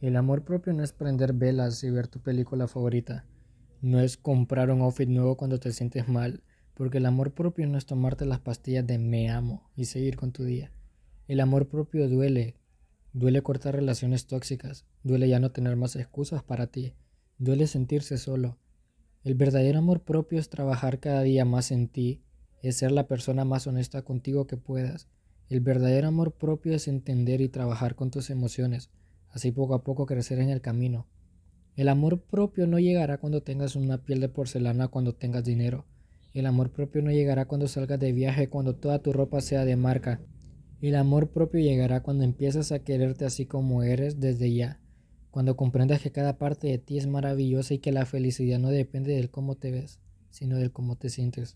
El amor propio no es prender velas y ver tu película favorita. No es comprar un outfit nuevo cuando te sientes mal, porque el amor propio no es tomarte las pastillas de me amo y seguir con tu día. El amor propio duele. Duele cortar relaciones tóxicas, duele ya no tener más excusas para ti, duele sentirse solo. El verdadero amor propio es trabajar cada día más en ti, es ser la persona más honesta contigo que puedas. El verdadero amor propio es entender y trabajar con tus emociones así poco a poco crecer en el camino. El amor propio no llegará cuando tengas una piel de porcelana, cuando tengas dinero. El amor propio no llegará cuando salgas de viaje, cuando toda tu ropa sea de marca. El amor propio llegará cuando empiezas a quererte así como eres desde ya. Cuando comprendas que cada parte de ti es maravillosa y que la felicidad no depende del cómo te ves, sino del cómo te sientes.